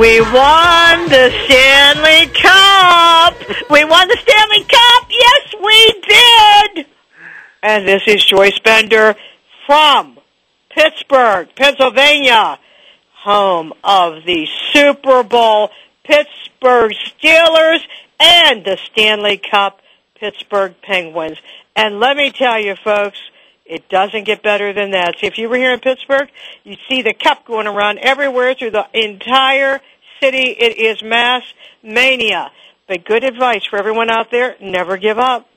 We won the Stanley Cup! We won the Stanley Cup! Yes, we did! And this is Joyce Bender from Pittsburgh, Pennsylvania, home of the Super Bowl Pittsburgh Steelers and the Stanley Cup Pittsburgh Penguins. And let me tell you folks, it doesn't get better than that. See, if you were here in Pittsburgh, you'd see the cup going around everywhere through the entire city. It is mass mania. But good advice for everyone out there, never give up.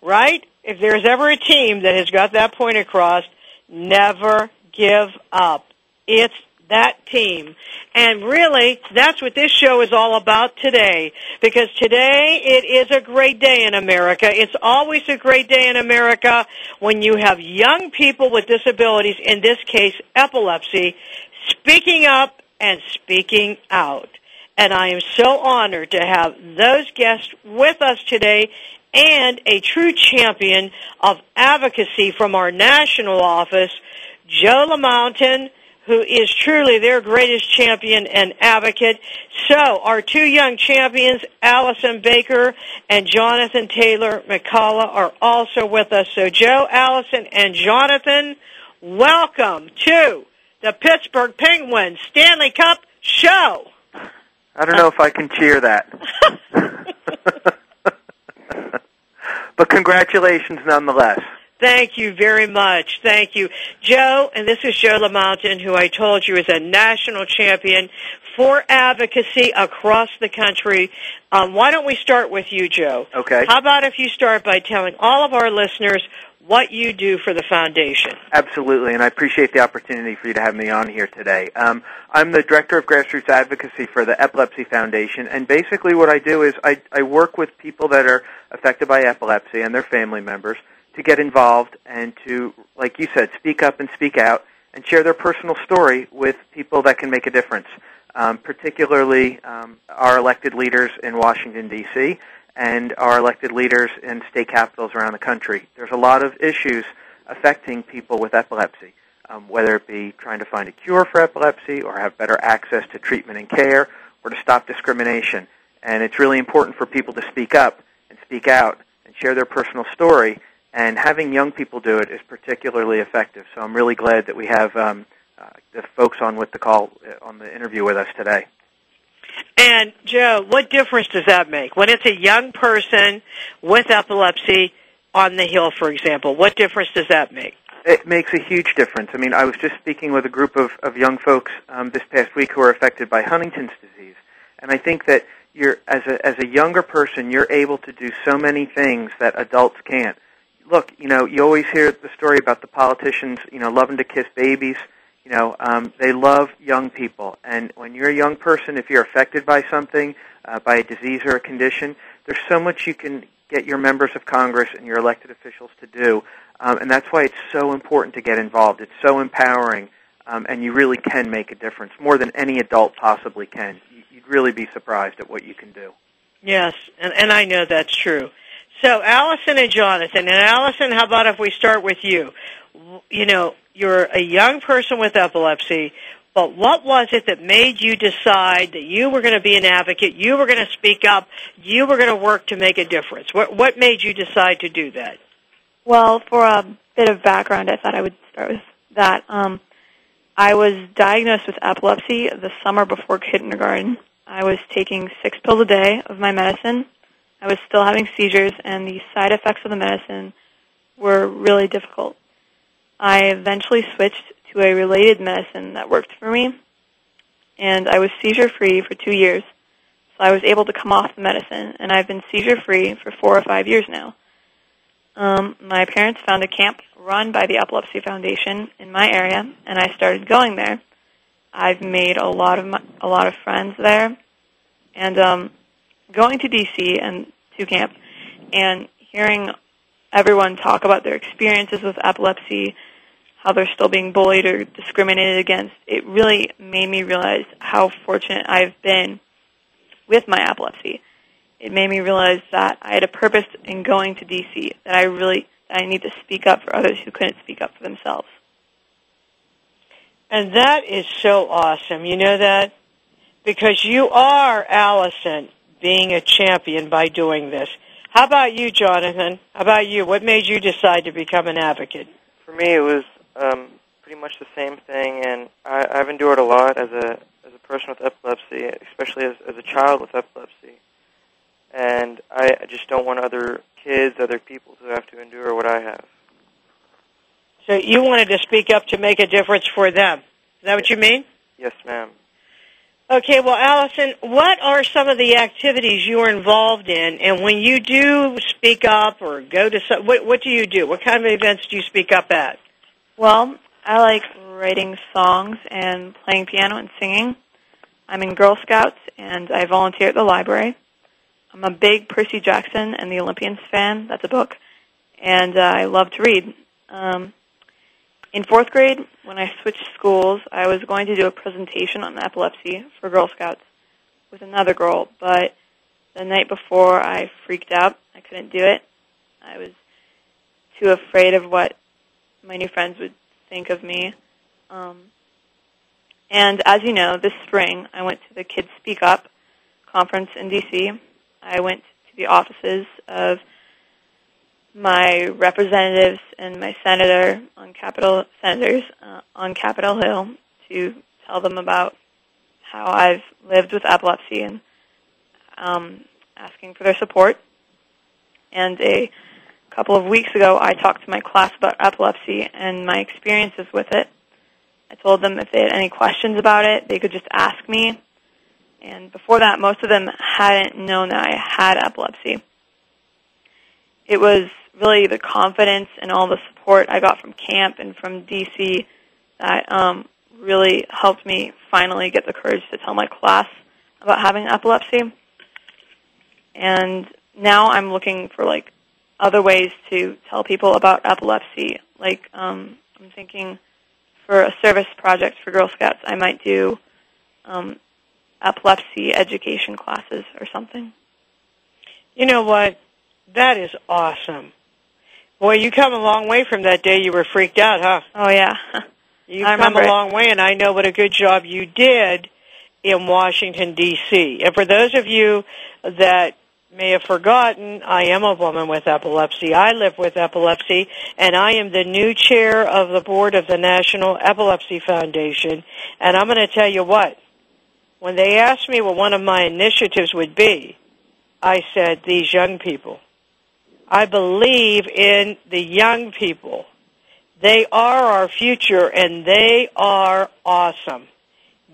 Right? If there's ever a team that has got that point across, never give up. It's that team. And really, that's what this show is all about today. Because today, it is a great day in America. It's always a great day in America when you have young people with disabilities, in this case, epilepsy, speaking up and speaking out. And I am so honored to have those guests with us today and a true champion of advocacy from our national office, Joe LaMountain, who is truly their greatest champion and advocate. So our two young champions, Allison Baker and Jonathan Taylor McCalla, are also with us. So Joe, Allison, and Jonathan, welcome to the Pittsburgh Penguins Stanley Cup show. I don't know if I can cheer that. but congratulations nonetheless. Thank you very much. Thank you. Joe, and this is Joe LaMountain, who I told you is a national champion for advocacy across the country. Um, why don't we start with you, Joe? Okay. How about if you start by telling all of our listeners what you do for the foundation? Absolutely, and I appreciate the opportunity for you to have me on here today. Um, I'm the Director of Grassroots Advocacy for the Epilepsy Foundation, and basically what I do is I, I work with people that are affected by epilepsy and their family members to get involved and to, like you said, speak up and speak out and share their personal story with people that can make a difference, um, particularly um, our elected leaders in Washington, D.C., and our elected leaders in state capitals around the country. There's a lot of issues affecting people with epilepsy, um, whether it be trying to find a cure for epilepsy or have better access to treatment and care or to stop discrimination. And it's really important for people to speak up and speak out and share their personal story and having young people do it is particularly effective. So I'm really glad that we have um, uh, the folks on with the call uh, on the interview with us today. And Joe, what difference does that make when it's a young person with epilepsy on the hill, for example? What difference does that make? It makes a huge difference. I mean, I was just speaking with a group of, of young folks um, this past week who are affected by Huntington's disease, and I think that you're as a as a younger person, you're able to do so many things that adults can't look, you know, you always hear the story about the politicians, you know, loving to kiss babies. You know, um, they love young people, and when you're a young person, if you're affected by something, uh, by a disease or a condition, there's so much you can get your members of Congress and your elected officials to do, um, and that's why it's so important to get involved. It's so empowering, um, and you really can make a difference more than any adult possibly can. You'd really be surprised at what you can do. Yes, and, and I know that's true. So, Allison and Jonathan, and Allison, how about if we start with you? You know, you're a young person with epilepsy, but what was it that made you decide that you were going to be an advocate, you were going to speak up, you were going to work to make a difference? What, what made you decide to do that? Well, for a bit of background, I thought I would start with that. Um, I was diagnosed with epilepsy the summer before kindergarten. I was taking six pills a day of my medicine I was still having seizures, and the side effects of the medicine were really difficult. I eventually switched to a related medicine that worked for me, and I was seizure free for two years. So I was able to come off the medicine, and I've been seizure free for four or five years now. Um, my parents found a camp run by the Epilepsy Foundation in my area, and I started going there. I've made a lot of my, a lot of friends there, and um, going to DC and to camp and hearing everyone talk about their experiences with epilepsy, how they're still being bullied or discriminated against, it really made me realize how fortunate I've been with my epilepsy. It made me realize that I had a purpose in going to DC, that I really that I need to speak up for others who couldn't speak up for themselves. And that is so awesome. You know that? Because you are, Allison, being a champion by doing this. How about you, Jonathan? How about you? What made you decide to become an advocate? For me, it was um, pretty much the same thing, and I, I've endured a lot as a as a person with epilepsy, especially as, as a child with epilepsy. And I, I just don't want other kids, other people to have to endure what I have. So you wanted to speak up to make a difference for them. Is that what you mean? Yes, ma'am. Okay, well, Allison, what are some of the activities you are involved in? And when you do speak up or go to some, what, what do you do? What kind of events do you speak up at? Well, I like writing songs and playing piano and singing. I'm in Girl Scouts and I volunteer at the library. I'm a big Percy Jackson and the Olympians fan. That's a book, and uh, I love to read. Um, in fourth grade, when I switched schools, I was going to do a presentation on epilepsy for Girl Scouts with another girl, but the night before I freaked out. I couldn't do it. I was too afraid of what my new friends would think of me. Um, and as you know, this spring I went to the Kids Speak Up conference in DC. I went to the offices of my representatives and my senator on Capitol senators uh, on Capitol Hill to tell them about how I've lived with epilepsy and um, asking for their support. And a couple of weeks ago, I talked to my class about epilepsy and my experiences with it. I told them if they had any questions about it, they could just ask me. And before that, most of them hadn't known that I had epilepsy. It was really the confidence and all the support I got from camp and from DC that um, really helped me finally get the courage to tell my class about having epilepsy. And now I'm looking for like other ways to tell people about epilepsy. Like um, I'm thinking for a service project for Girl Scouts, I might do um, epilepsy education classes or something. You know what? That is awesome. Boy, you come a long way from that day you were freaked out, huh? Oh yeah. You've I come a it. long way, and I know what a good job you did in Washington, D.C. And for those of you that may have forgotten, I am a woman with epilepsy. I live with epilepsy, and I am the new chair of the board of the National Epilepsy Foundation. And I'm going to tell you what, when they asked me what one of my initiatives would be, I said, these young people. I believe in the young people. They are our future and they are awesome.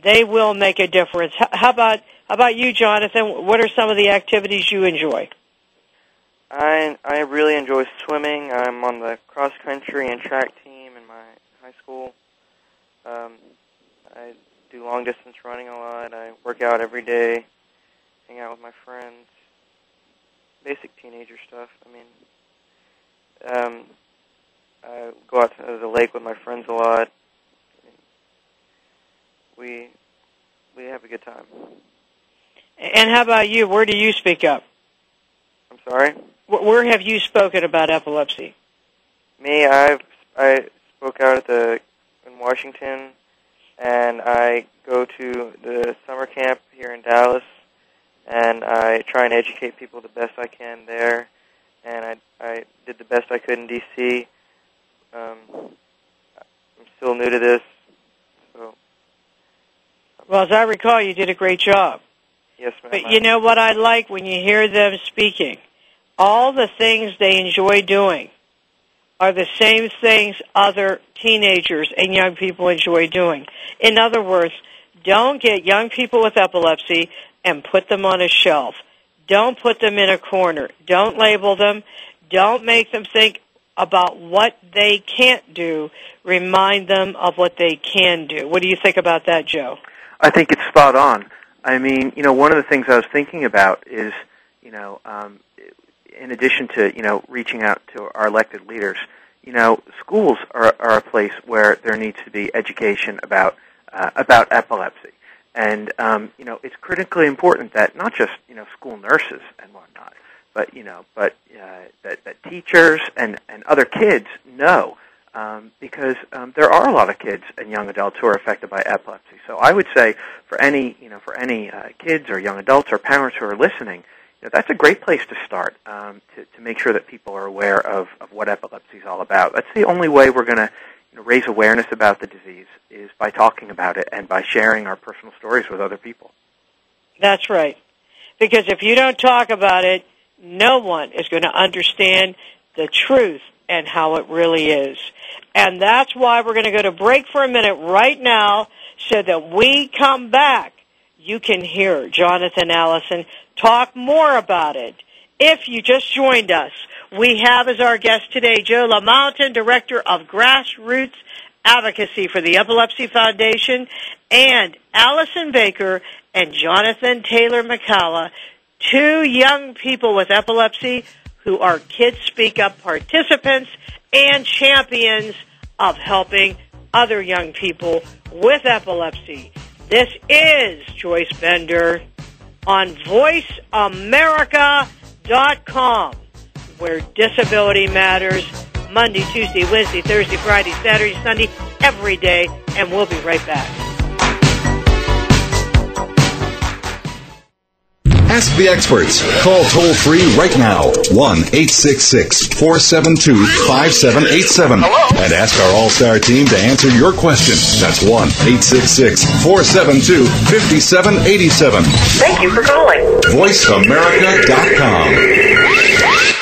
They will make a difference. How about how about you, Jonathan? What are some of the activities you enjoy? I I really enjoy swimming. I'm on the cross country and track team in my high school. Um, I do long distance running a lot. I work out every day, hang out with my friends. Basic teenager stuff. I mean, um, I go out to the lake with my friends a lot. We we have a good time. And how about you? Where do you speak up? I'm sorry. Where have you spoken about epilepsy? Me, I've I spoke out at the in Washington, and I go to the summer camp here in Dallas, and I try and educate people the best I can there, and I I did the best I could in D.C. Um, I'm still new to this, so Well, as I recall, you did a great job. yes, ma'am. But you know what I like when you hear them speaking? All the things they enjoy doing are the same things other teenagers and young people enjoy doing. In other words, don't get young people with epilepsy and put them on a shelf. Don't put them in a corner. Don't label them. Don't make them think about what they can't do. Remind them of what they can do. What do you think about that, Joe? I think it's spot on. I mean, you know, one of the things I was thinking about is, you know, um, in addition to you know reaching out to our elected leaders, you know, schools are, are a place where there needs to be education about uh, about epilepsy, and um, you know, it's critically important that not just you know school nurses and whatnot, but you know, but uh, that, that teachers and and other kids know um, because um, there are a lot of kids and young adults who are affected by epilepsy. So I would say for any you know for any uh, kids or young adults or parents who are listening, you know, that's a great place to start um, to, to make sure that people are aware of, of what epilepsy is all about. That's the only way we're going to you know, raise awareness about the disease is by talking about it and by sharing our personal stories with other people. That's right. Because if you don't talk about it, no one is going to understand the truth and how it really is. And that's why we're going to go to break for a minute right now so that we come back. You can hear Jonathan Allison talk more about it. If you just joined us, we have as our guest today Joe LaMountain, Director of Grassroots Advocacy for the Epilepsy Foundation, and Allison Baker and Jonathan Taylor McCalla, two young people with epilepsy who are Kids Speak Up participants and champions of helping other young people with epilepsy. This is Joyce Bender on VoiceAmerica.com, where disability matters Monday, Tuesday, Wednesday, Thursday, Friday, Saturday, Sunday, every day, and we'll be right back. Ask the experts. Call toll free right now 1 866 472 5787 and ask our All Star team to answer your question. That's 1 866 472 5787. Thank you for calling. VoiceAmerica.com.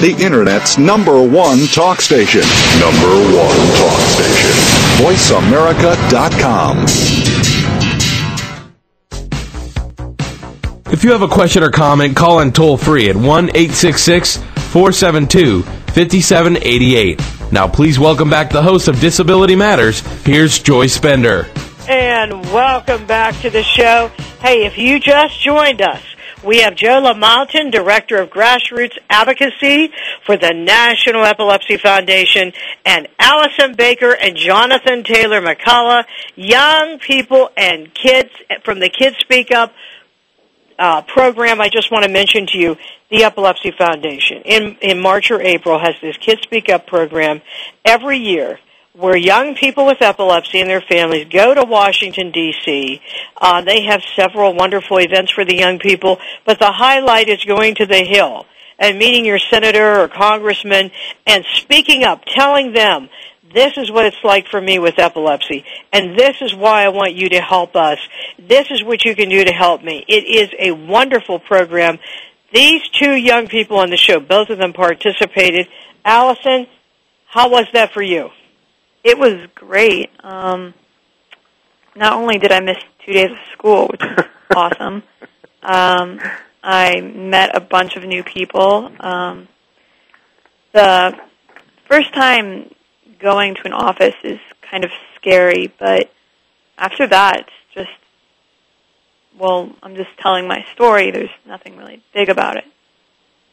The Internet's number one talk station. Number one talk station. VoiceAmerica.com. If you have a question or comment, call in toll free at 1 866 472 5788. Now, please welcome back the host of Disability Matters. Here's Joyce Bender. And welcome back to the show. Hey, if you just joined us, we have Joe LaMountain, Director of Grassroots Advocacy for the National Epilepsy Foundation, and Allison Baker and Jonathan Taylor McCalla, young people and kids from the Kids Speak Up uh, program. I just want to mention to you the Epilepsy Foundation in in March or April has this Kids Speak Up program every year where young people with epilepsy and their families go to Washington D.C. Uh, they have several wonderful events for the young people, but the highlight is going to the Hill and meeting your senator or congressman and speaking up, telling them this is what it's like for me with epilepsy, and this is why I want you to help us. This is what you can do to help me. It is a wonderful program. These two young people on the show, both of them participated. Allison, how was that for you? It was great. Um, not only did I miss two days of school, which was awesome, um, I met a bunch of new people. Um, the first time going to an office is kind of scary, but after that, it's just, well, I'm just telling my story. There's nothing really big about it.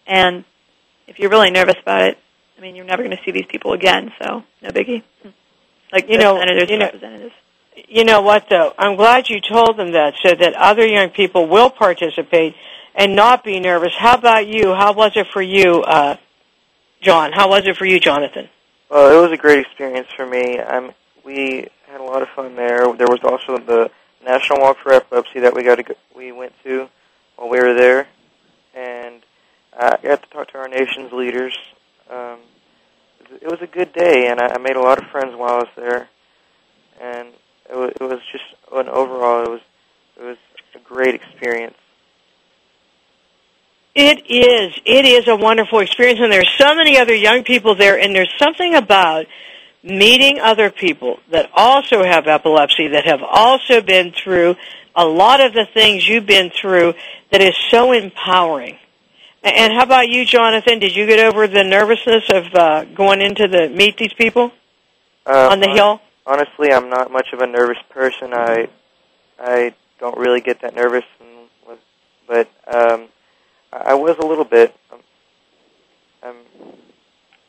And if you're really nervous about it, I mean, you're never going to see these people again, so no biggie. Like You know- representatives, you know- representatives. You know what, though? I'm glad you told them that so that other young people will participate and not be nervous. How about you? How was it for you, uh, John? How was it for you, Jonathan? Well, it was a great experience for me. Um, we had a lot of fun there. There was also the National Walk for Epilepsy that we got to go, we went to while we were there, and uh, I got to talk to our nation's leaders. It was- it was a good day, and I, I made a lot of friends while I was there, and it was, it was just an overall it was it was a great experience. It is. It is a wonderful experience, and there's so many other young people there, and there's something about meeting other people that also have epilepsy, that have also been through a lot of the things you've been through, that is so empowering. And how about you, Jonathan? Did you get over the nervousness of uh, going into the meet these people Uh, on the hill? Honestly, I'm not much of a nervous person. I I don't really get that nervous, and but um, I I was a little bit. Um, um,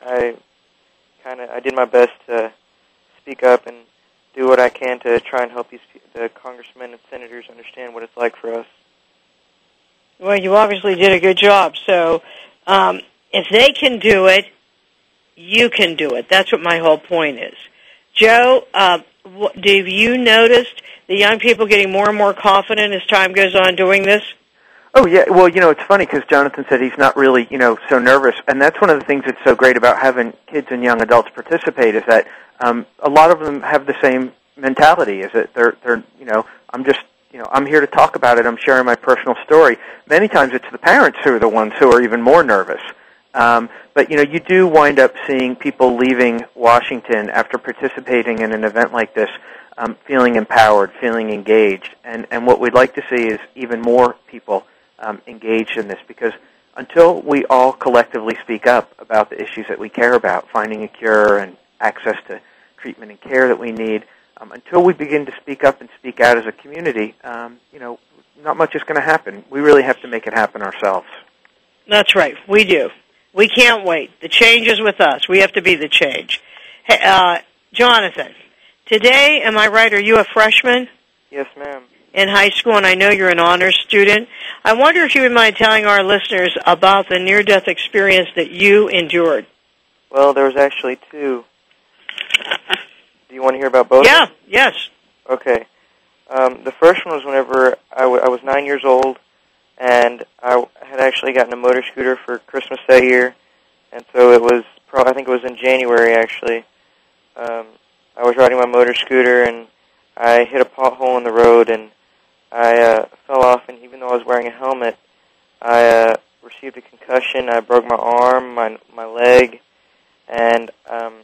I kind of I did my best to speak up and do what I can to try and help these the congressmen and senators understand what it's like for us. Well, you obviously did a good job. So, um, if they can do it, you can do it. That's what my whole point is. Joe, uh, wh- have you noticed the young people getting more and more confident as time goes on doing this? Oh yeah, well you know it's funny because Jonathan said he's not really you know so nervous, and that's one of the things that's so great about having kids and young adults participate is that um, a lot of them have the same mentality. Is that they're they're you know I'm just you know I'm here to talk about it. I'm sharing my personal story. Many times it's the parents who are the ones who are even more nervous. Um, but you know you do wind up seeing people leaving Washington after participating in an event like this um, feeling empowered, feeling engaged, and and what we'd like to see is even more people um, engaged in this because until we all collectively speak up about the issues that we care about, finding a cure and access to treatment and care that we need, um, until we begin to speak up and speak out as a community, um, you know, not much is going to happen. We really have to make it happen ourselves. That's right. We do. We can't wait. The change is with us. We have to be the change. Hey, uh, Jonathan, today, am I right? Are you a freshman Yes, ma'am. in high school? And I know you're an honors student. I wonder if you would mind telling our listeners about the near-death experience that you endured. Well, there was actually two. Do you want to hear about both? Yeah. Yes. Okay. Um, the first one was whenever I, w- I was nine years old, and I w- had actually gotten a motor scooter for Christmas that year, and so it was. Pro- I think it was in January actually. Um, I was riding my motor scooter, and I hit a pothole in the road, and I uh, fell off. And even though I was wearing a helmet, I uh, received a concussion. I broke my arm, my my leg, and um,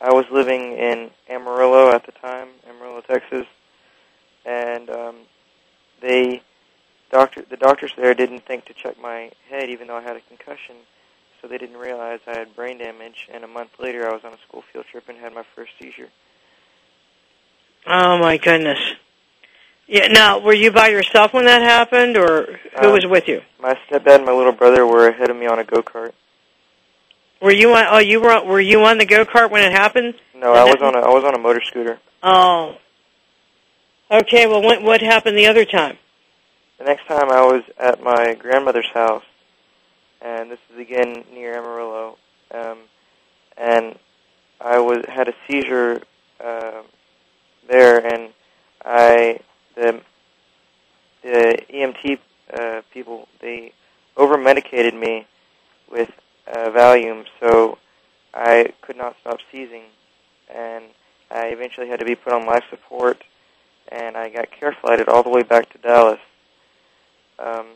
I was living in Amarillo at the time, Amarillo, Texas, and um, they doctor the doctors there didn't think to check my head, even though I had a concussion, so they didn't realize I had brain damage. And a month later, I was on a school field trip and had my first seizure. Oh my goodness. Yeah. Now, were you by yourself when that happened, or who Um, was with you? My stepdad and my little brother were ahead of me on a go kart. Were you on? Oh, you were. Were you on the go kart when it happened? No, I was on a I was on a motor scooter. Oh. Okay. Well, what what happened the other time? The next time I was at my grandmother's house, and this is again near Amarillo, um, and I was had a seizure uh, there, and I the the EMT uh, people they over medicated me with uh, Valium, so I could not stop seizing, and I eventually had to be put on life support, and I got care flighted all the way back to Dallas. Um,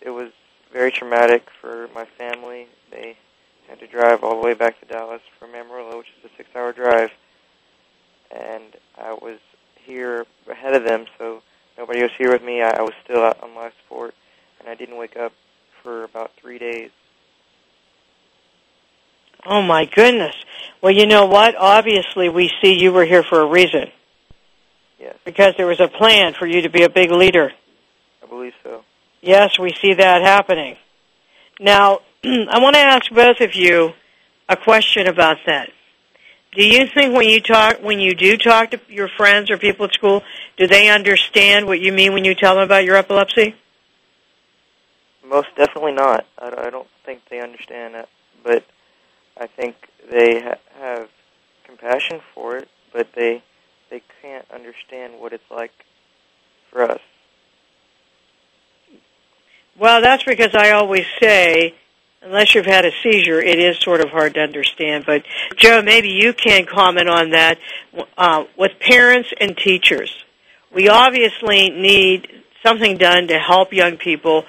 it was very traumatic for my family. They had to drive all the way back to Dallas from Amarillo, which is a six-hour drive, and I was here ahead of them, so nobody was here with me. I, I was still out on life support. and I didn't wake up for about three days. Oh my goodness. Well, you know what? Obviously, we see you were here for a reason. Yes. Because there was a plan for you to be a big leader. I believe so. Yes, we see that happening. Now, I want to ask both of you a question about that. Do you think when you talk, when you do talk to your friends or people at school, do they understand what you mean when you tell them about your epilepsy? Most definitely not. I, I don't think they understand it, but I think they ha- have compassion for it, but they they can't understand what it's like for us. Well, that's because I always say, unless you've had a seizure, it is sort of hard to understand. But Joe, maybe you can comment on that uh, with parents and teachers. We obviously need something done to help young people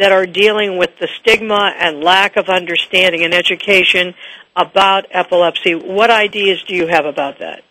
that are dealing with the stigma and lack of understanding and education about epilepsy. What ideas do you have about that?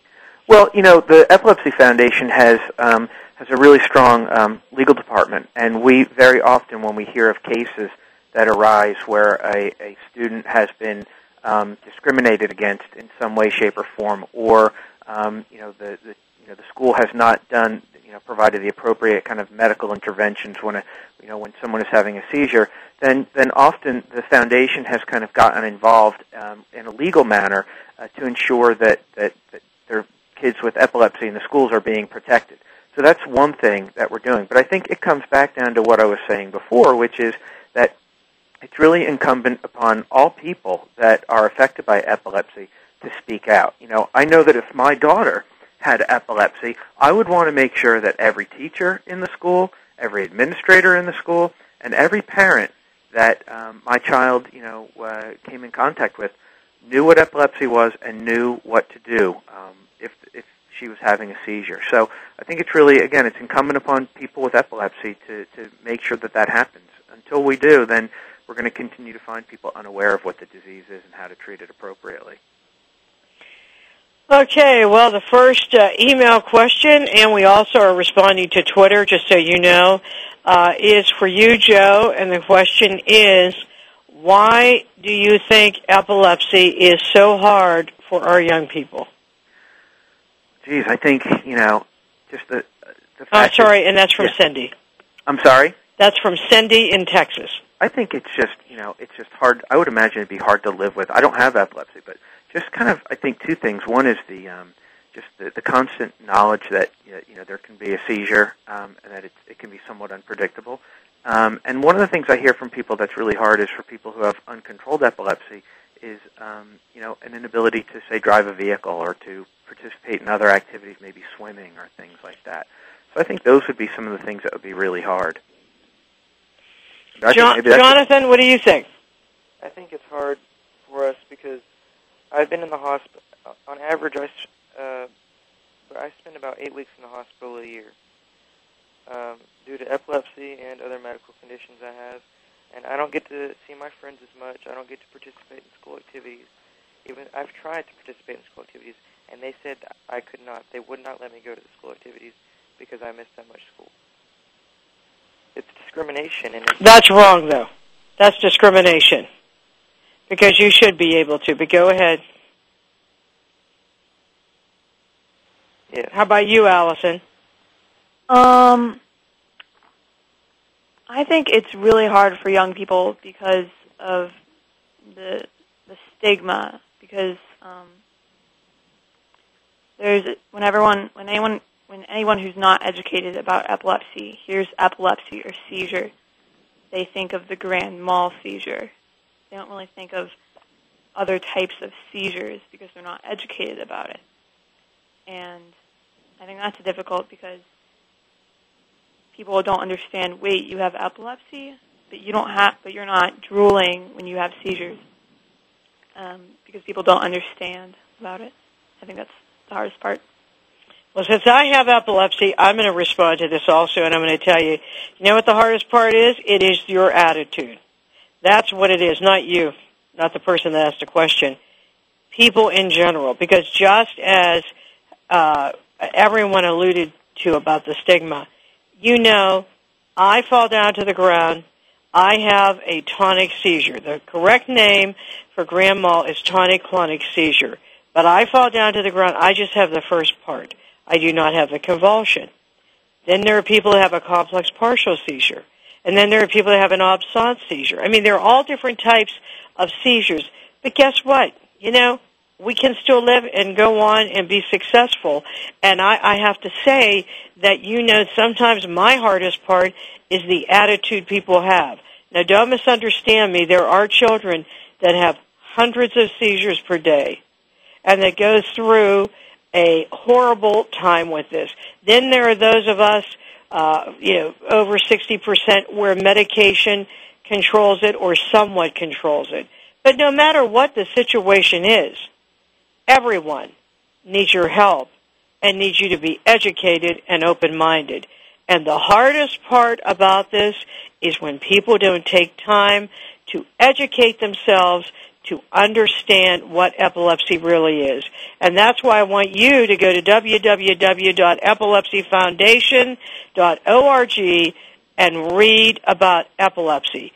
Well, you know, the Epilepsy Foundation has um, has a really strong um, legal department, and we very often, when we hear of cases that arise where a, a student has been um, discriminated against in some way, shape, or form, or um, you know, the, the you know the school has not done you know provided the appropriate kind of medical interventions when a you know when someone is having a seizure, then then often the foundation has kind of gotten involved um, in a legal manner uh, to ensure that that, that their kids with epilepsy in the schools are being protected. So that's one thing that we're doing. But I think it comes back down to what I was saying before, which is that it's really incumbent upon all people that are affected by epilepsy to speak out. You know, I know that if my daughter had epilepsy, I would want to make sure that every teacher in the school, every administrator in the school, and every parent that um, my child, you know, uh, came in contact with knew what epilepsy was and knew what to do um, if if she was having a seizure. So I think it's really again it's incumbent upon people with epilepsy to to make sure that that happens. Until we do, then we're going to continue to find people unaware of what the disease is and how to treat it appropriately. Okay, well, the first uh, email question, and we also are responding to Twitter, just so you know, uh, is for you, Joe, and the question is, why do you think epilepsy is so hard for our young people? Geez, I think you know, just the the Oh, fact. sorry, and that's from Yeah. Cindy. I'm sorry. That's from Cindy in Texas. I think it's just you know it's just hard. I would imagine it'd be hard to live with. I don't have epilepsy, but just kind of I think two things. One is the um, just the, the constant knowledge that you know there can be a seizure um, and that it, it can be somewhat unpredictable. Um, and one of the things I hear from people that's really hard is for people who have uncontrolled epilepsy is um, you know an inability to say drive a vehicle or to participate in other activities, maybe swimming or things like that. So I think those would be some of the things that would be really hard. John, Jonathan, what do you think? I think it's hard for us because I've been in the hospital. On average, I uh, I spend about eight weeks in the hospital a year um, due to epilepsy and other medical conditions I have. And I don't get to see my friends as much. I don't get to participate in school activities. Even I've tried to participate in school activities, and they said I could not. They would not let me go to the school activities because I missed that much school. It's discrimination, and it's That's wrong, though. That's discrimination. Because you should be able to, but go ahead. yeah. How about you, Allison? Um, I think it's really hard for young people because of the the stigma. Because um, there's when everyone, when anyone, when anyone who's not educated about epilepsy hears epilepsy or seizure, they think of the grand mal seizure. They don't really think of other types of seizures because they're not educated about it. And I think that's difficult because people don't understand. Wait, you have epilepsy, but you don't have, but you're not drooling when you have seizures, um, because people don't understand about it. I think that's the hardest part. Well, since I have epilepsy, I'm going to respond to this also, and I'm going to tell you, you know what the hardest part is? It is your attitude. That's what it is, not you, not the person that asked the question. People in general, because just as uh, everyone alluded to about the stigma, you know, I fall down to the ground, I have a tonic seizure. The correct name for grand mal is tonic clonic seizure. But I fall down to the ground. I just have the first part. I do not have the convulsion. Then there are people who have a complex partial seizure. And then there are people that have an absence seizure. I mean, there are all different types of seizures. But guess what? You know, we can still live and go on and be successful. And I, I have to say that, you know, sometimes my hardest part is the attitude people have. Now, don't misunderstand me. There are children that have hundreds of seizures per day and that goes through a horrible time with this. Then there are those of us, uh, you know, over 60% where medication controls it or somewhat controls it. But no matter what the situation is, everyone needs your help and needs you to be educated and open-minded. And the hardest part about this is when people don't take time to educate themselves to understand what epilepsy really is. And that's why I want you to go to www.epilepsyfoundation.org and read about epilepsy.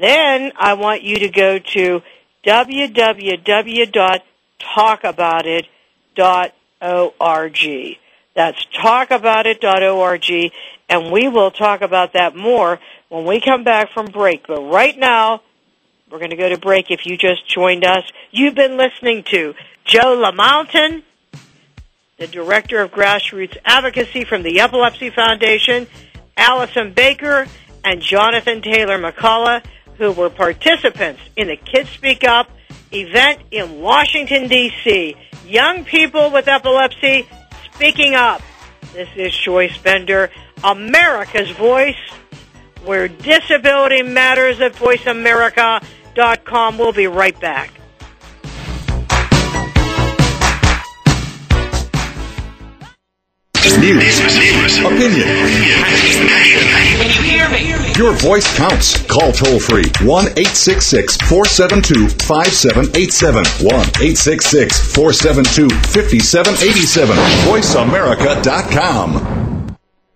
Then I want you to go to www.talkaboutit.org. That's talkaboutit.org, and we will talk about that more when we come back from break. But right now, we're going to go to break if you just joined us. You've been listening to Joe LaMountain, the Director of Grassroots Advocacy from the Epilepsy Foundation, Allison Baker, and Jonathan Taylor McCalla, who were participants in the Kids Speak Up event in Washington, D.C. Young people with epilepsy speaking up. This is Joyce Bender, America's Voice, where disability matters at VoiceAmerica.com. We'll be right back. News, opinion. Can you hear me? Your voice counts. Call toll free 1 866 472 5787. 1 866 472 5787. VoiceAmerica.com.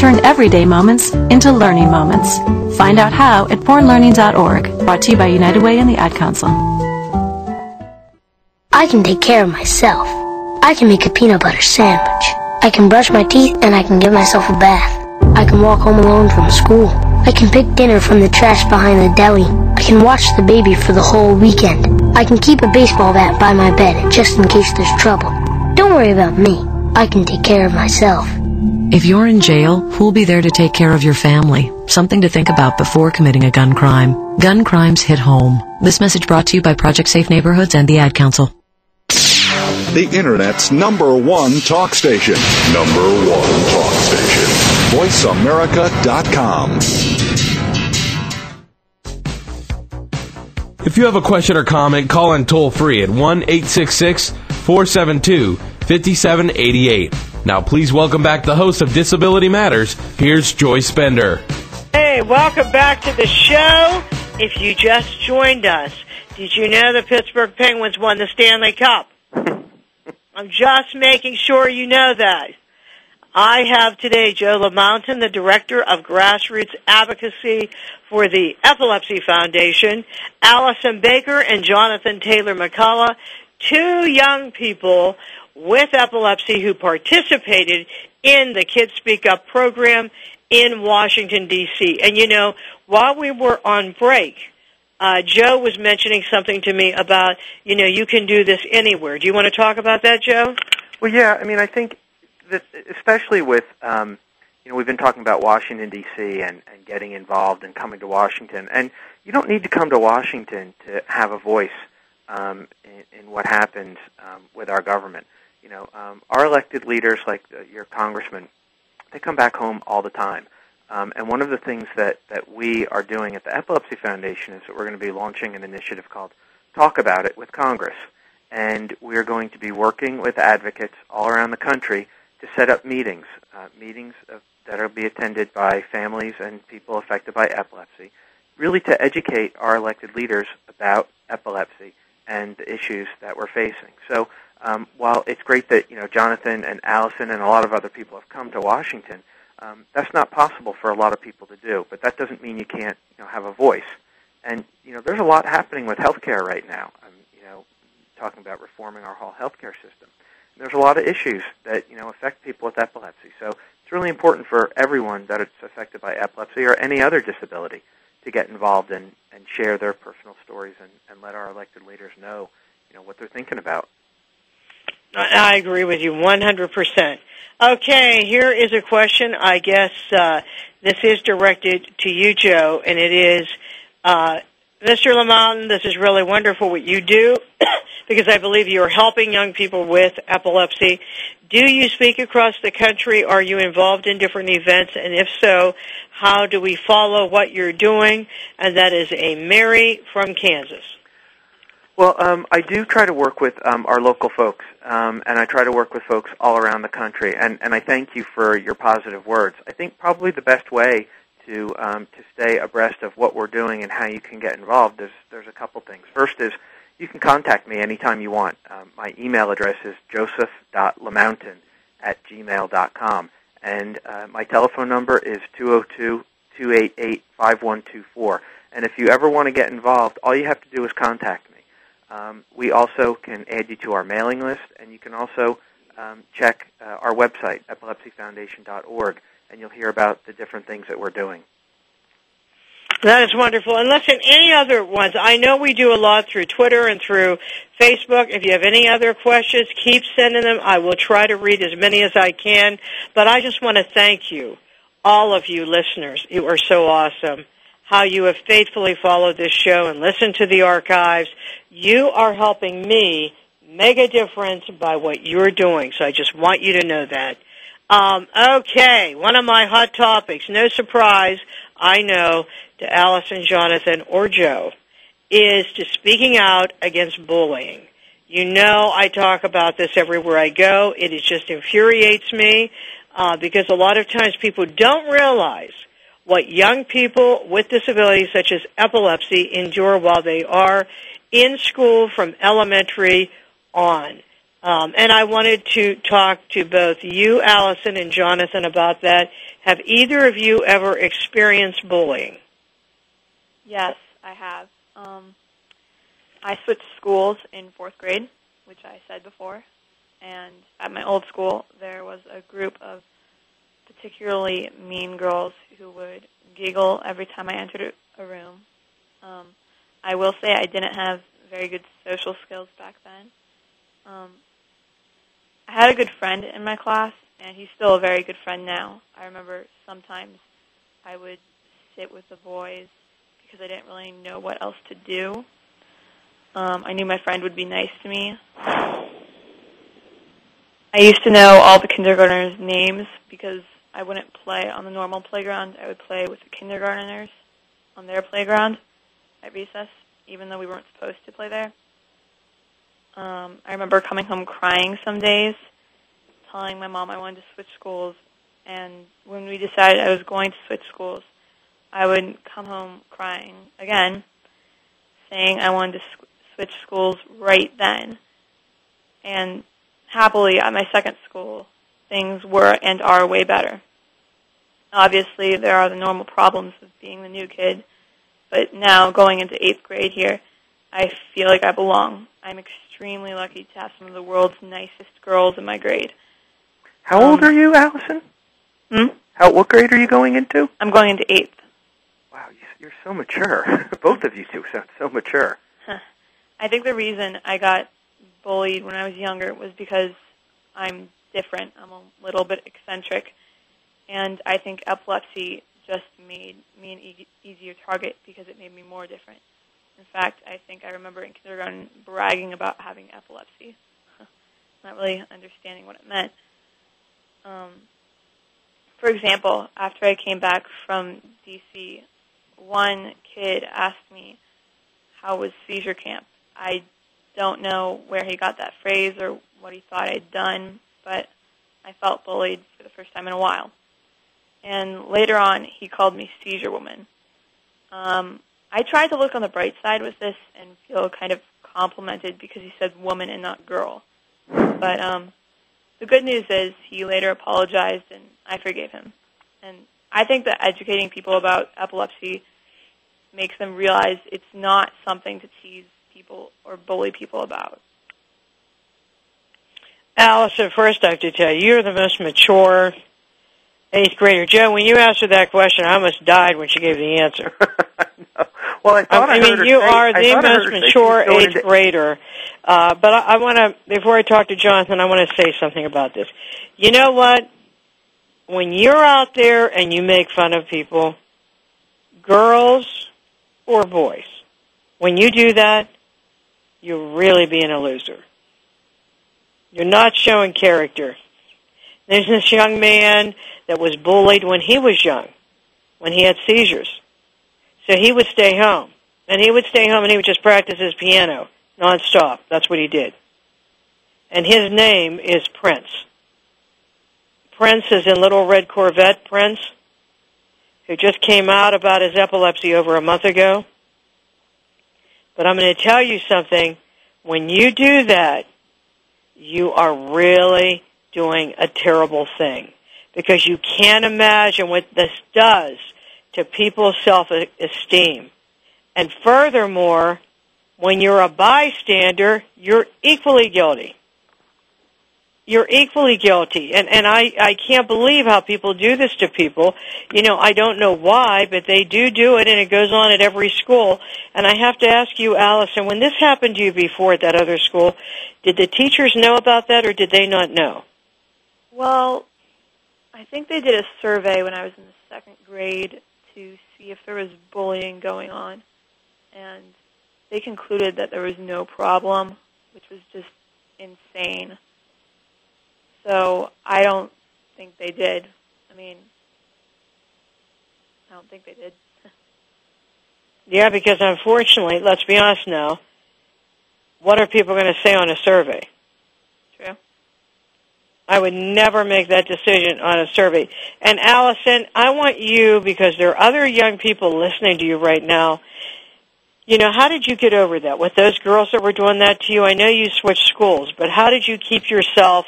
Turn everyday moments into learning moments. Find out how at bornlearning.org. Brought to you by United Way and the Ad Council. I can take care of myself. I can make a peanut butter sandwich. I can brush my teeth and I can give myself a bath. I can walk home alone from school. I can pick dinner from the trash behind the deli. I can watch the baby for the whole weekend. I can keep a baseball bat by my bed just in case there's trouble. Don't worry about me. I can take care of myself. If you're in jail, who'll be there to take care of your family? Something to think about before committing a gun crime. Gun crimes hit home. This message brought to you by Project Safe Neighborhoods and the Ad Council. The Internet's number one talk station. Number one talk station. VoiceAmerica.com. If you have a question or comment, call in toll free at 1 866 472 5788. Now, please welcome back the host of Disability Matters. Here's Joyce Bender. Hey, welcome back to the show. If you just joined us, did you know the Pittsburgh Penguins won the Stanley Cup? I'm just making sure you know that. I have today Joe LaMountain, the Director of Grassroots Advocacy for the Epilepsy Foundation, Allison Baker and Jonathan Taylor McCalla, two young people with epilepsy who participated in the Kids Speak Up program in Washington, D.C. And you know, while we were on break, uh, Joe was mentioning something to me about, you know, you can do this anywhere. Do you want to talk about that, Joe? Well, yeah. I mean, I think that especially with, um, you know, we've been talking about Washington D.C. and, and getting involved and coming to Washington, and you don't need to come to Washington to have a voice um, in, in what happens um, with our government. You know, um, our elected leaders, like uh, your congressman, they come back home all the time. Um, and one of the things that, that we are doing at the Epilepsy Foundation is that we're going to be launching an initiative called Talk About It with Congress. And we're going to be working with advocates all around the country to set up meetings, uh, meetings of, that will be attended by families and people affected by epilepsy, really to educate our elected leaders about epilepsy and the issues that we're facing. So um, while it's great that you know Jonathan and Allison and a lot of other people have come to Washington, um, that's not possible for a lot of people to do. But that doesn't mean you can't you know have a voice. And you know there's a lot happening with healthcare right now. I'm you know talking about reforming our whole healthcare system. And there's a lot of issues that you know affect people with epilepsy. So it's really important for everyone that it's affected by epilepsy or any other disability to get involved and, and share their personal stories and, and let our elected leaders know you know what they're thinking about. I agree with you 100%. Okay, here is a question. I guess uh, this is directed to you, Joe, and it is, uh, Mr. Lamont, this is really wonderful what you do because I believe you are helping young people with epilepsy. Do you speak across the country? Are you involved in different events? And if so, how do we follow what you're doing? And that is a Mary from Kansas. Well, um, I do try to work with um, our local folks, um, and I try to work with folks all around the country. And, and I thank you for your positive words. I think probably the best way to um, to stay abreast of what we're doing and how you can get involved is there's a couple things. First is you can contact me anytime you want. Um, my email address is joseph.lamountain at gmail.com, and uh, my telephone number is 202 288 5124. And if you ever want to get involved, all you have to do is contact me. Um, we also can add you to our mailing list, and you can also um, check uh, our website, epilepsyfoundation.org, and you'll hear about the different things that we're doing. That is wonderful. And listen, any other ones? I know we do a lot through Twitter and through Facebook. If you have any other questions, keep sending them. I will try to read as many as I can. But I just want to thank you, all of you listeners. You are so awesome how you have faithfully followed this show and listened to the archives. You are helping me make a difference by what you're doing. So I just want you to know that. Um, okay, one of my hot topics, no surprise, I know, to Allison, Jonathan, or Joe, is to speaking out against bullying. You know I talk about this everywhere I go. It just infuriates me uh, because a lot of times people don't realize – what young people with disabilities such as epilepsy endure while they are in school from elementary on. Um, and I wanted to talk to both you, Allison, and Jonathan about that. Have either of you ever experienced bullying? Yes, I have. Um, I switched schools in fourth grade, which I said before. And at my old school, there was a group of particularly mean girls who would giggle every time I entered a room. Um, I will say I didn't have very good social skills back then. Um, I had a good friend in my class, and he's still a very good friend now. I remember sometimes I would sit with the boys because I didn't really know what else to do. Um, I knew my friend would be nice to me. I used to know all the kindergartners' names because I wouldn't play on the normal playground. I would play with the kindergarteners on their playground at recess, even though we weren't supposed to play there. Um, I remember coming home crying some days, telling my mom I wanted to switch schools. And when we decided I was going to switch schools, I would come home crying again, saying I wanted to sw- switch schools right then. And happily, at my second school, things were and are way better. Obviously, there are the normal problems of being the new kid, but now going into eighth grade here, I feel like I belong. I'm extremely lucky to have some of the world's nicest girls in my grade. How old are you, Allison? Hmm? How what grade are you going into? I'm going into eighth. Wow, you, you're so mature. Both of you two sound so mature. I think the reason I got bullied when I was younger was because I'm different. I'm a little bit eccentric, and I think epilepsy just made me an e- easier target because it made me more different. In fact, I think I remember in kindergarten bragging about having epilepsy, not really understanding what it meant. Um, for example, after I came back from DC, one kid asked me how was seizure camp. I don't know where he got that phrase or what he thought I'd done, but I felt bullied for the first time in a while. And later on, he called me seizure woman. Um, I tried to look on the bright side with this and feel kind of complimented because he said woman and not girl. But um, the good news is he later apologized and I forgave him. And I think that educating people about epilepsy makes them realize it's not something to tease people or bully people about. Allison, first I have to tell you, you're the most mature eighth grader. Joe, when you asked her that question, I almost died when she gave the answer. Well, I thought I, I mean, you say- are the most mature eighth into- grader. Uh, but I, I want to, before I talk to Jonathan, I want to say something about this. You know what? When you're out there and you make fun of people, girls or boys, when you do that, you're really being a loser. You're not showing character. There's this young man that was bullied when he was young, when he had seizures. So he would stay home. And he would stay home and he would just practice his piano nonstop. That's what he did. And his name is Prince. Prince is in Little Red Corvette Prince, who just came out about his epilepsy over a month ago. But I'm going to tell you something. When you do that, you are really doing a terrible thing because you can't imagine what this does to people's self-esteem. And furthermore, when you're a bystander, you're equally guilty. You're equally guilty. And, and I, I can't believe how people do this to people. You know, I don't know why, but they do do it and it goes on at every school. And I have to ask you, Allison, when this happened to you before at that other school, did the teachers know about that or did they not know? Well, I think they did a survey when I was in the second grade to see if there was bullying going on, and they concluded that there was no problem, which was just insane. So I don't think they did. I mean, I don't think they did. Yeah, because unfortunately, let's be honest now, what are people going to say on a survey? I would never make that decision on a survey. And Allison, I want you, because there are other young people listening to you right now, you know, how did you get over that? With those girls that were doing that to you, I know you switched schools, but how did you keep yourself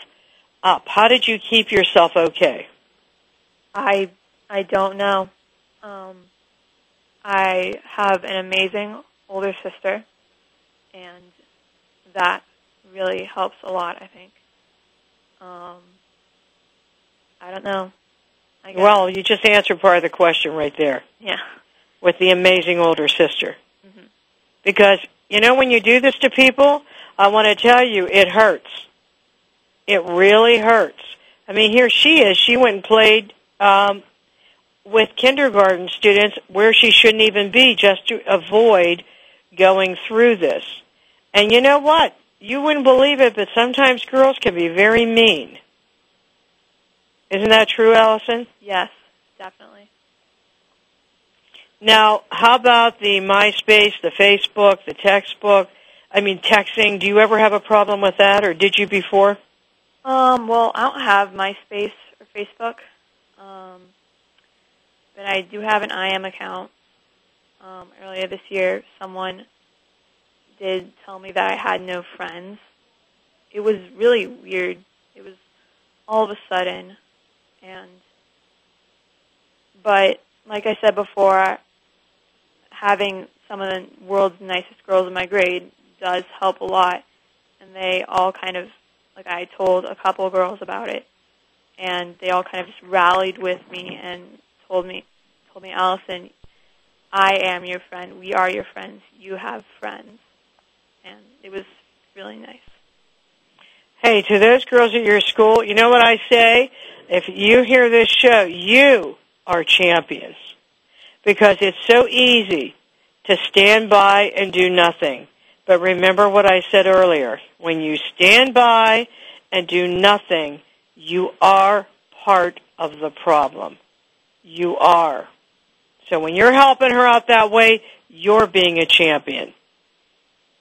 up? How did you keep yourself okay? I I don't know. Um, I have an amazing older sister, and that really helps a lot. I think. Um, I don't know. I. Well, you just answered part of the question right there yeah. with the amazing older sister. Mhm. Because, you know, when you do this to people, I want to tell you, it hurts. It really hurts. I mean, here she is. She went and played um, with kindergarten students where she shouldn't even be just to avoid going through this. And you know what? You wouldn't believe it, but sometimes girls can be very mean. Isn't that true, Allison? Yes, definitely. Now, how about the MySpace, the Facebook, the textbook? I mean, texting. Do you ever have a problem with that, or did you before? Um, well, I don't have MySpace or Facebook, um, but I do have an IM account. Um, earlier this year, someone did tell me that I had no friends, it was really weird. It was all of a sudden, and but like I said before, having some of the world's nicest girls in my grade does help a lot, and they all kind of like I told a couple of girls about it, and they all kind of just rallied with me and told me told me Allison, I am your friend. We are your friends. You have friends, and it was really nice. Hey, to those girls at your school, you know what I say? If you hear this show, you are champions. Because it's so easy to stand by and do nothing. But remember what I said earlier. When you stand by and do nothing, you are part of the problem. You are. So when you're helping her out that way, you're being a champion.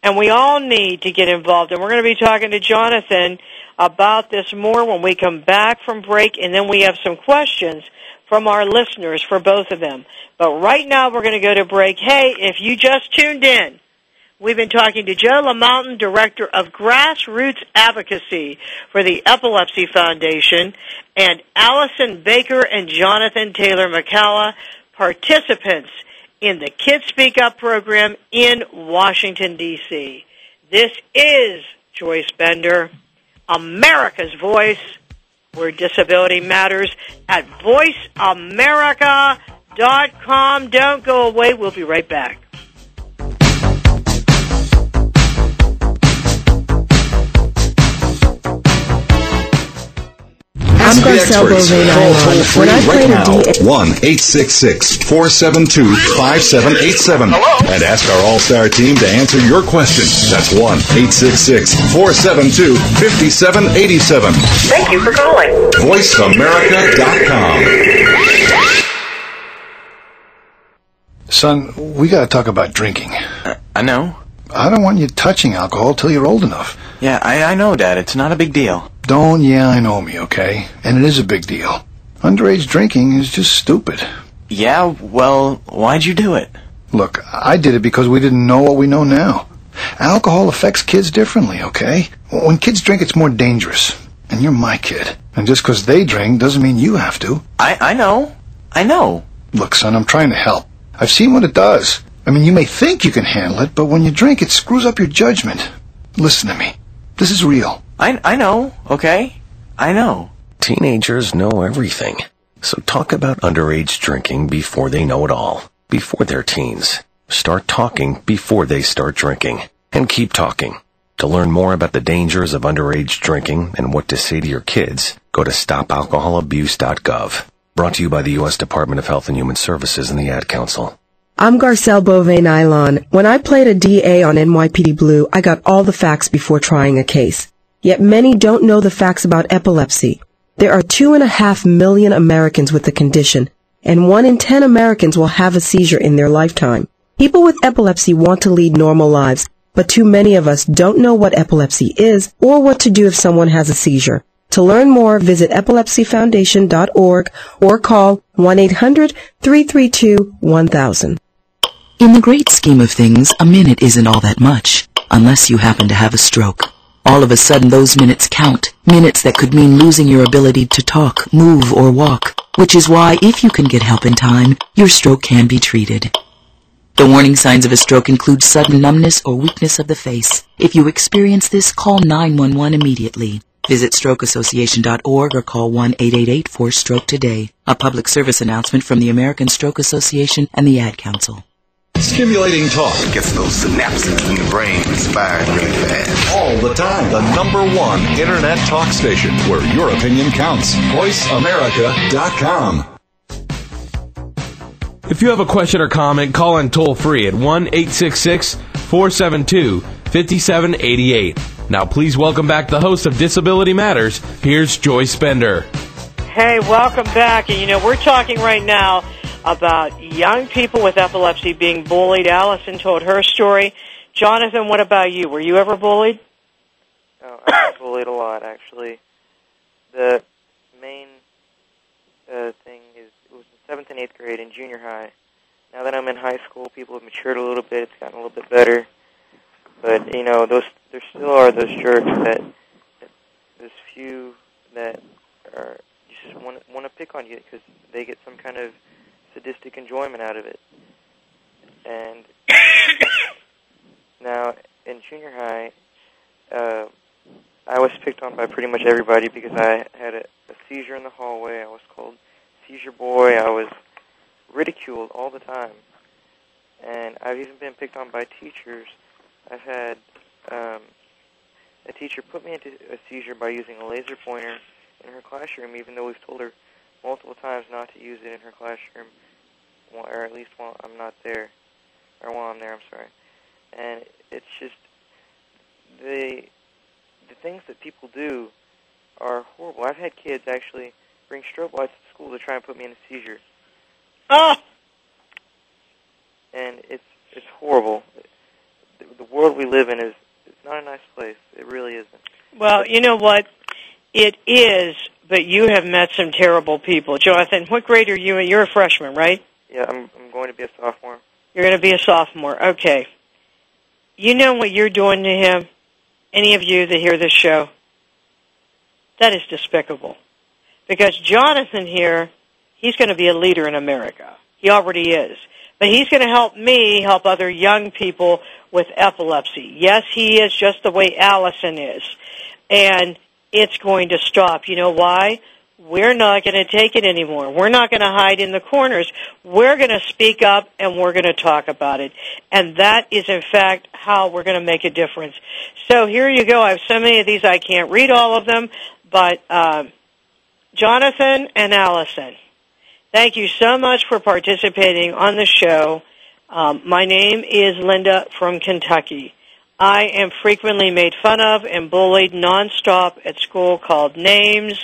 And we all need to get involved. And we're going to be talking to Jonathan about this more when we come back from break. And then we have some questions from our listeners for both of them. But right now we're going to go to break. Hey, if you just tuned in, we've been talking to Joe LaMountain, Director of Grassroots Advocacy for the Epilepsy Foundation, and Allison Baker and Jonathan Taylor McCalla, participants in the Kids Speak Up program in Washington, D.C. This is Joyce Bender, America's Voice, where disability matters at voiceamerica.com. Don't go away. We'll be right back. I'm the Garcelle experts. Beauvais Call toll Nilon. free When I right played now. a 1 866 472 5787. And ask our All Star team to answer your question. That's 1 866 472 5787. Thank you for calling. VoiceAmerica.com. Son, we gotta talk about drinking. Uh, I know. I don't want you touching alcohol till you're old enough. Yeah, I, I know, Dad. It's not a big deal. Don't yeah, I know me, okay? And it is a big deal. Underage drinking is just stupid. Yeah, well, why'd you do it? Look, I did it because we didn't know what we know now. Alcohol affects kids differently, okay? When kids drink, it's more dangerous. And you're my kid. And just 'cause they drink doesn't mean you have to. I, I know. I know. Look, son, I'm trying to help. I've seen what it does. I mean, you may think you can handle it, but when you drink, it screws up your judgment. Listen to me. This is real. I, I know, okay? I know. Teenagers know everything. So talk about underage drinking before they know it all. Before they're teens. Start talking before they start drinking. And keep talking. To learn more about the dangers of underage drinking and what to say to your kids, go to stopalcoholabuse.gov. Brought to you by the U.S. Department of Health and Human Services and the Ad Council. I'm Garcelle Beauvais Nilon. When I played a DA on NYPD Blue, I got all the facts before trying a case. Yet many don't know the facts about epilepsy. There are two and a half million Americans with the condition, and one in ten Americans will have a seizure in their lifetime. People with epilepsy want to lead normal lives, but too many of us don't know what epilepsy is or what to do if someone has a seizure. To learn more, visit epilepsyfoundation.org or call 1-800-332-1000. In the great scheme of things, a minute isn't all that much, unless you happen to have a stroke. All of a sudden, those minutes count. Minutes that could mean losing your ability to talk, move, or walk. Which is why, if you can get help in time, your stroke can be treated. The warning signs of a stroke include sudden numbness or weakness of the face. If you experience this, call 911 immediately. Visit strokeassociation.org or call 1-888-4-STROKE today. A public service announcement from the American Stroke Association and the Ad Council. Stimulating talk. Gets those synapses in the brain firing really fast. All the time. The number one internet talk station where your opinion counts. VoiceAmerica.com. If you have a question or comment, call in toll free at 1 866 472 5788. Now, please welcome back the host of Disability Matters. Here's Joyce Bender. Hey, welcome back. And you know, we're talking right now about young people with epilepsy being bullied. Allison told her story. Jonathan, what about you? Were you ever bullied? Oh, I was bullied a lot, actually. The main uh, thing is it was in seventh and eighth grade in junior high. Now that I'm in high school, people have matured a little bit. It's gotten a little bit better, but you know, those there still are those jerks that those few that are just want want to pick on you because they get some kind of sadistic enjoyment out of it. And now in junior high, uh, I was picked on by pretty much everybody because I had a, a seizure in the hallway. I was called seizure boy. I was ridiculed all the time, and I've even been picked on by teachers. I've had um, a teacher put me into a seizure by using a laser pointer in her classroom, even though we've told her multiple times not to use it in her classroom, or at least while I'm not there, or while I'm there. I'm sorry. And it's just the the things that people do are horrible. I've had kids actually bring strobe lights to school to try and put me in a seizure, Oh, and it's it's horrible. The, the world we live in is it's not a nice place. It really isn't. well, you know what? It is, but you have met some terrible people. Jonathan, what grade are you in? You're a freshman, right? Yeah, I'm I'm going to be a sophomore. You're going to be a sophomore. Okay. You know what you're doing to him? Any of you that hear this show? That is despicable. Because Jonathan here, he's going to be a leader in America. He already is. But he's going to help me help other young people with epilepsy. Yes, he is just the way Allison is. And it's going to stop. You know why? We're not going to take it anymore. We're not going to hide in the corners. We're going to speak up and we're going to talk about it. And that is in fact how we're going to make a difference. So here you go. I have so many of these I can't read all of them, but um, Jonathan and Allison, thank you so much for participating on the show. Um, my name is Linda from Kentucky. I am frequently made fun of and bullied nonstop at school, called names,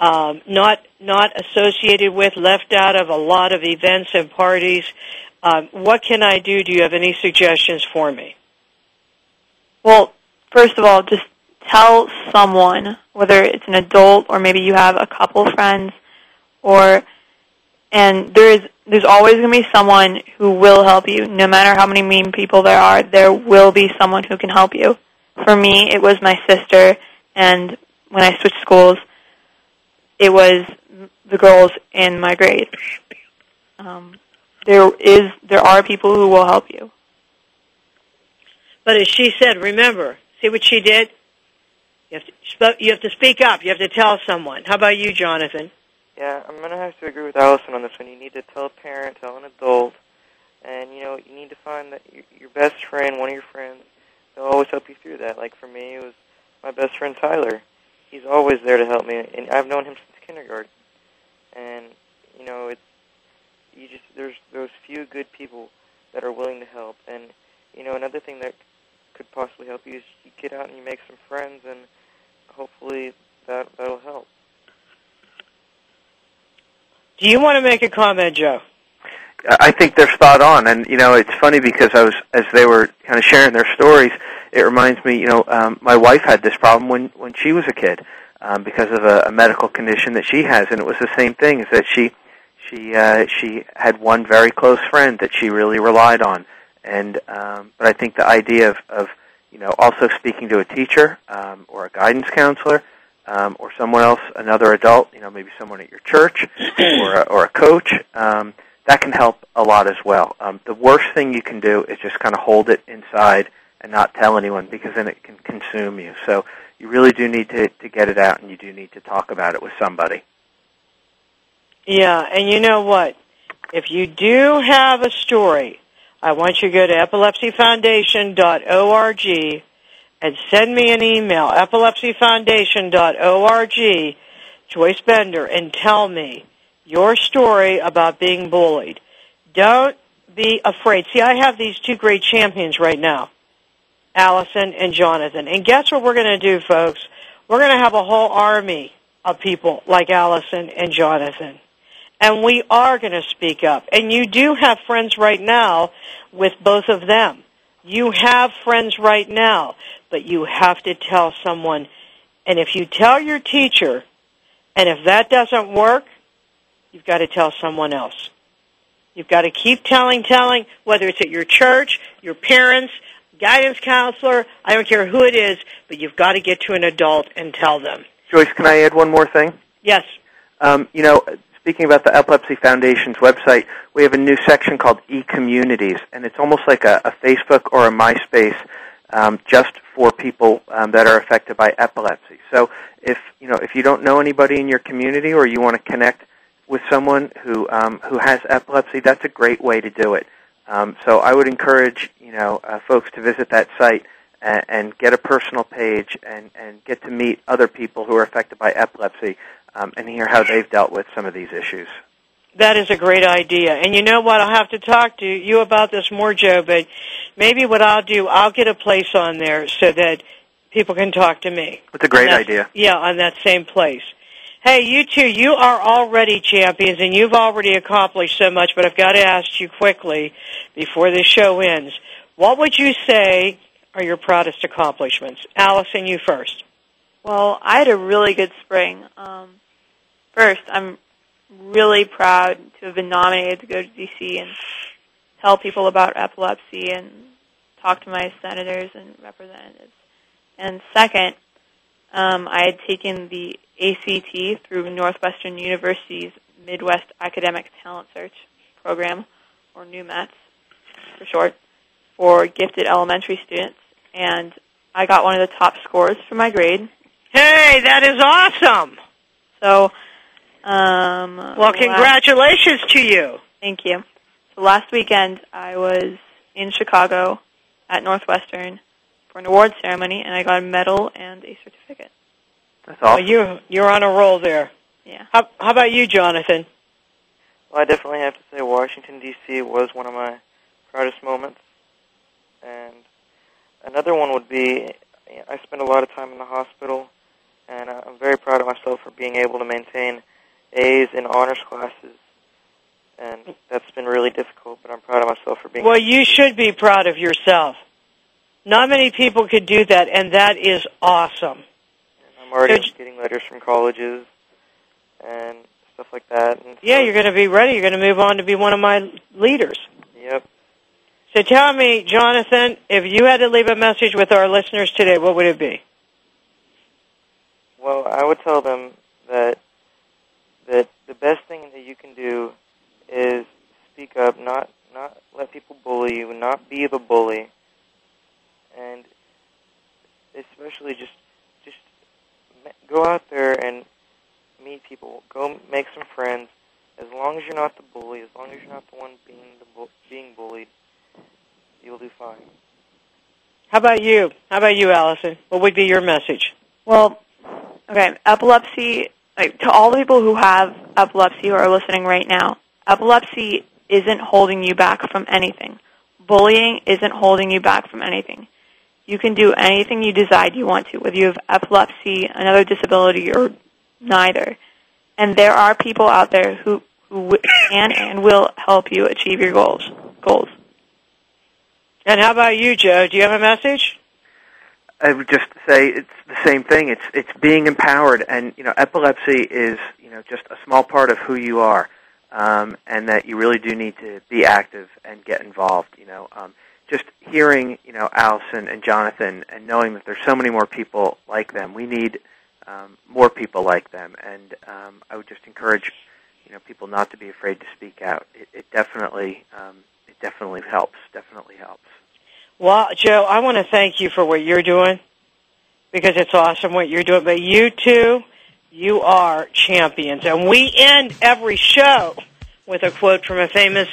um, not not associated with, left out of a lot of events and parties. Um, what can I do? Do you have any suggestions for me? Well, first of all, just tell someone, whether it's an adult or maybe you have a couple friends, or and there is there's always going to be someone who will help you. No matter how many mean people there are, there will be someone who can help you. For me, it was my sister, and when I switched schools, it was the girls in my grade. Um, there is there are people who will help you. But as she said, remember, see what she did? You have to, you have to speak up. You have to tell someone. How about you, Jonathan? Yeah, I'm gonna have to agree with Allison on this one. You need to tell a parent, tell an adult, and you know you need to find that your, your best friend, one of your friends, they'll always help you through that. Like for me, it was my best friend Tyler. He's always there to help me, and I've known him since kindergarten. And you know, it's you just there's those few good people that are willing to help. And you know, another thing that could possibly help you is you get out and you make some friends, and hopefully that that'll help. Do you want to make a comment, Joe? I think they're spot on, and you know it's funny because I was as they were kind of sharing their stories. It reminds me, you know, um, my wife had this problem when when she was a kid um, because of a, a medical condition that she has, and it was the same thing. Is that she she uh, she had one very close friend that she really relied on, and um, but I think the idea of, of you know also speaking to a teacher um, or a guidance counselor um, or someone else, another adult, you know, maybe someone at your church or a, or a coach. Um, that can help a lot as well. Um, the worst thing you can do is just kind of hold it inside and not tell anyone because then it can consume you. So you really do need to, to get it out and you do need to talk about it with somebody. Yeah, and you know what? If you do have a story, I want you to go to epilepsyfoundation.org and send me an email, epilepsyfoundation.org, Joyce Bender, and tell me your story about being bullied. Don't be afraid. See, I have these two great champions right now, Allison and Jonathan. And guess what we're going to do, folks? We're going to have a whole army of people like Allison and Jonathan. And we are going to speak up. And you do have friends right now with both of them. You have friends right now, but you have to tell someone. And if you tell your teacher, and if that doesn't work, you've got to tell someone else. You've got to keep telling, telling, whether it's at your church, your parents, guidance counselor, I don't care who it is, but you've got to get to an adult and tell them. Joyce, can I add one more thing? Yes. Um, you know, speaking about the Epilepsy Foundation's website, we have a new section called e-communities, and it's almost like a, a Facebook or a MySpace um, just for people um, that are affected by epilepsy. So if you know if you don't know anybody in your community or you want to connect with someone who um, who has epilepsy, that's a great way to do it. Um, so I would encourage you know uh, folks to visit that site and, and get a personal page and, and get to meet other people who are affected by epilepsy um, and hear how they've dealt with some of these issues. That is a great idea. And you know what? I'll have to talk to you about this more, Joe, but maybe what I'll do, I'll get a place on there so that people can talk to me. That's a great that- idea. Yeah, on that same place. Hey, you two, you are already champions and you've already accomplished so much, but I've got to ask you quickly before the show ends. What would you say are your proudest accomplishments? Allison, you first. Well, I had a really good spring. Um, first, I'm really proud to have been nominated to go to DC and tell people about epilepsy and talk to my senators and representatives. And second, um, I had taken the ACT through Northwestern University's Midwest Academic Talent Search program, or NUMATS for short, for gifted elementary students. And I got one of the top scores for my grade. Hey, that is awesome. So, um, Well, congratulations to you. Thank you. So last weekend I was in Chicago at Northwestern for an award ceremony, and I got a medal and a certificate. That's Well, you you're on a roll there. Yeah. How, how about you, Jonathan? Well, I definitely have to say Washington D.C. was one of my proudest moments, and another one would be I spent a lot of time in the hospital, and I'm very proud of myself for being able to maintain A's in honors classes, and that's been really difficult. But I'm proud of myself for being. Well, you should be proud of yourself. Not many people could do that, and that is awesome. Already Did- getting letters from colleges and stuff like that. And Yeah, you're going to be ready. You're going to move on to be one of my leaders. Yep. So tell me, Jonathan, if you had to leave a message with our listeners today, what would it be? Well, I would tell them that that the best thing that you can do is speak up, not not let people bully you, not be the bully, and especially just go out there and meet people, go make some friends. As long as you're not the bully, as long as you're not the one being the bu- being bullied, you'll do fine. How about you? How about you, Allison? What would be your message? Well, okay, epilepsy, like, to all the people who have epilepsy who are listening right now, epilepsy isn't holding you back from anything. Bullying isn't holding you back from anything. You can do anything you decide you want to, whether you have epilepsy, another disability, or neither. And there are people out there who, who can and will help you achieve your goals. Goals. And how about you, Joe? Do you have a message? I would just say it's the same thing. It's it's being empowered, and you know, epilepsy is you know just a small part of who you are, um, and that you really do need to be active and get involved. You know, um, just hearing you know Allison and Jonathan, and knowing that there's so many more people like them. We need um, more people like them, and um, I would just encourage you know people not to be afraid to speak out. It, it definitely um, it definitely helps. Definitely helps. Well, Joe, I want to thank you for what you're doing because it's awesome what you're doing. But you two, you are champions. And we end every show with a quote from a famous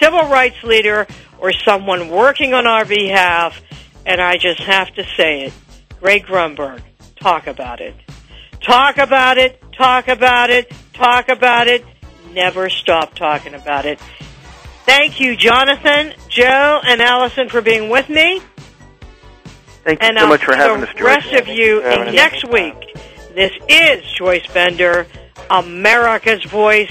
civil rights leader or someone working on our behalf. And I just have to say it. Greg Grunberg, talk about it. Talk about it, talk about it, talk about it. Never stop talking about it. Thank you, Jonathan, Joe, and Allison for being with me. Thank you and so much for having the us, Joyce. rest of you for having us. next week. This is Joyce Bender, America's Voice,